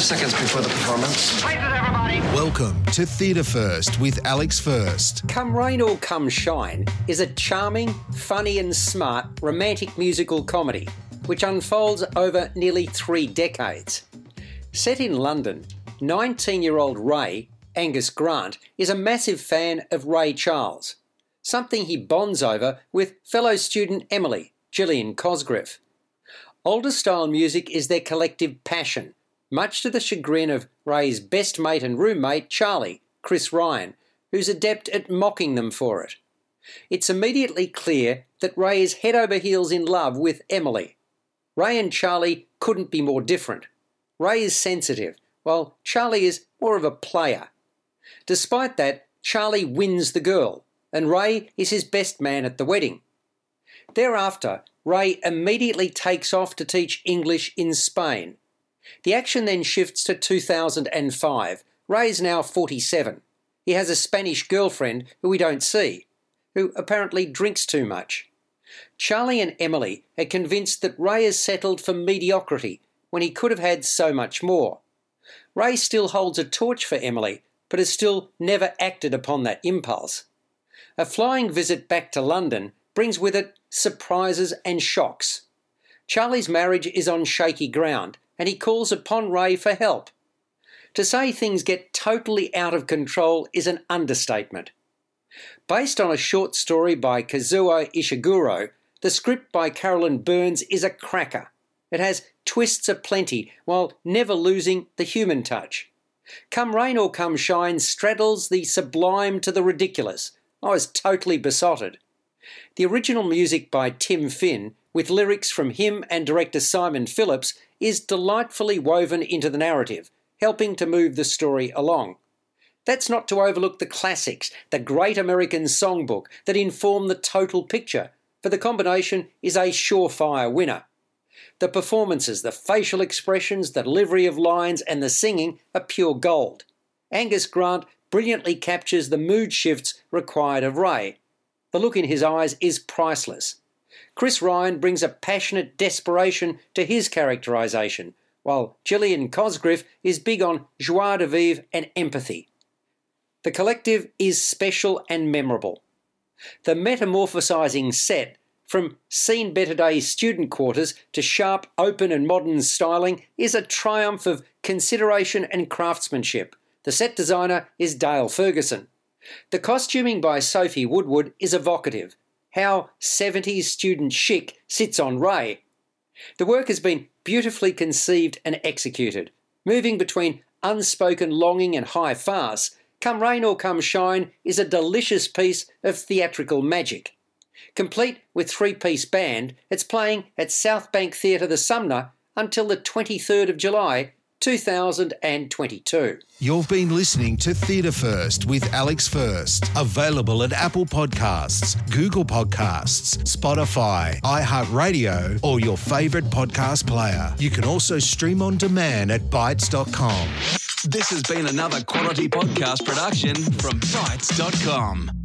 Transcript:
Five seconds before the performance. Welcome to Theatre First with Alex First. Come Rain or Come Shine is a charming, funny, and smart romantic musical comedy which unfolds over nearly three decades. Set in London, 19 year old Ray, Angus Grant, is a massive fan of Ray Charles, something he bonds over with fellow student Emily, Gillian Cosgriff. Older style music is their collective passion, much to the chagrin of Ray's best mate and roommate, Charlie, Chris Ryan, who's adept at mocking them for it. It's immediately clear that Ray is head over heels in love with Emily. Ray and Charlie couldn't be more different. Ray is sensitive, while Charlie is more of a player. Despite that, Charlie wins the girl, and Ray is his best man at the wedding. Thereafter, Ray immediately takes off to teach English in Spain. The action then shifts to 2005. Ray is now 47. He has a Spanish girlfriend who we don't see, who apparently drinks too much. Charlie and Emily are convinced that Ray has settled for mediocrity when he could have had so much more. Ray still holds a torch for Emily, but has still never acted upon that impulse. A flying visit back to London brings with it surprises and shocks. Charlie's marriage is on shaky ground, and he calls upon Ray for help. To say things get totally out of control is an understatement. Based on a short story by Kazuo Ishiguro, the script by Carolyn Burns is a cracker. It has twists aplenty while never losing the human touch. Come Rain or Come Shine straddles the sublime to the ridiculous. I was totally besotted. The original music by Tim Finn, with lyrics from him and director Simon Phillips, is delightfully woven into the narrative, helping to move the story along. That's not to overlook the classics, the great American songbook that inform the total picture, for the combination is a surefire winner. The performances, the facial expressions, the delivery of lines, and the singing are pure gold. Angus Grant brilliantly captures the mood shifts required of Ray. The look in his eyes is priceless. Chris Ryan brings a passionate desperation to his characterisation, while Gillian Cosgriff is big on joie de vivre and empathy. The collective is special and memorable. The metamorphosizing set, from seen better days student quarters to sharp, open, and modern styling, is a triumph of consideration and craftsmanship. The set designer is Dale Ferguson. The costuming by Sophie Woodward is evocative. How 70s student chic sits on Ray. The work has been beautifully conceived and executed, moving between unspoken longing and high farce Come Rain or Come Shine is a delicious piece of theatrical magic. Complete with three piece band, it's playing at South Bank Theatre the Sumner until the 23rd of July 2022. You've been listening to Theatre First with Alex First. Available at Apple Podcasts, Google Podcasts, Spotify, iHeartRadio, or your favourite podcast player. You can also stream on demand at bitesz.com. This has been another quality podcast production from bitesz.com.